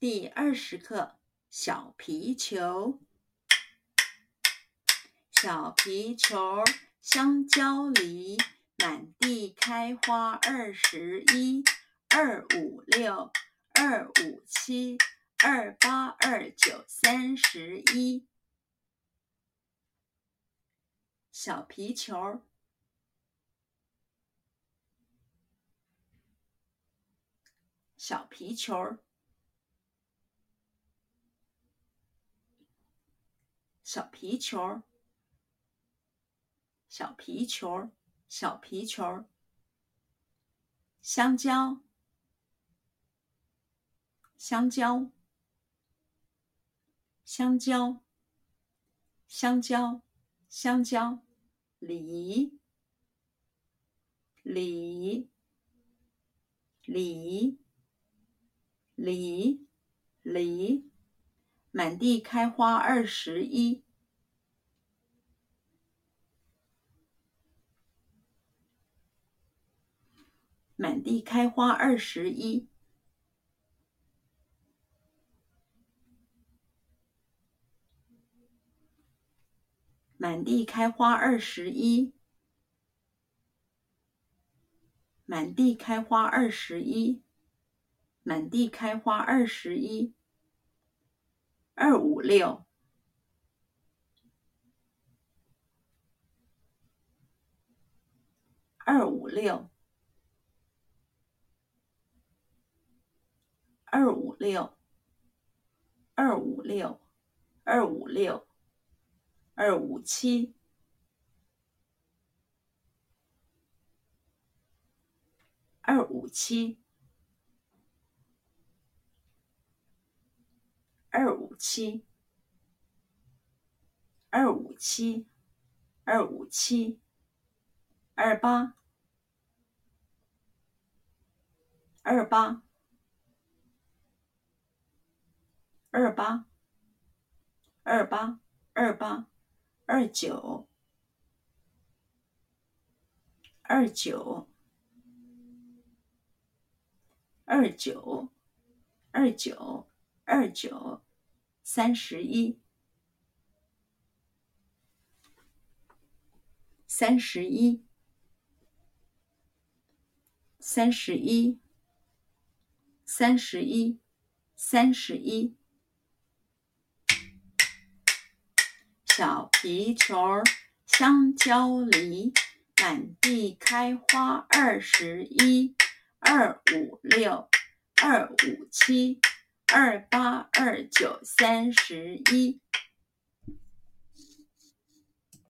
第二十课，小皮球。小皮球，香蕉梨，满地开花二十一，二五六，二五七，二八二九三十一。小皮球，小皮球，小皮球儿。小皮球儿，小皮球，香蕉，香蕉，香蕉，香蕉，香蕉，梨，梨，梨，梨，梨，满地开花二十一。满地开花二十一，满地开花二十一，满地开花二十一，满地开花二十一，二五六，二五六。二五六，二五六，二五六，二五七，二五七，二五七，二五七，二五七，二八，二八。二八，二八，二八，二九，二九，二九，二九，二九，三十一，三十一，三十一，三十一，三十一。小皮球，香蕉梨，满地开花二十一，二五六，二五七，二八二九三十一。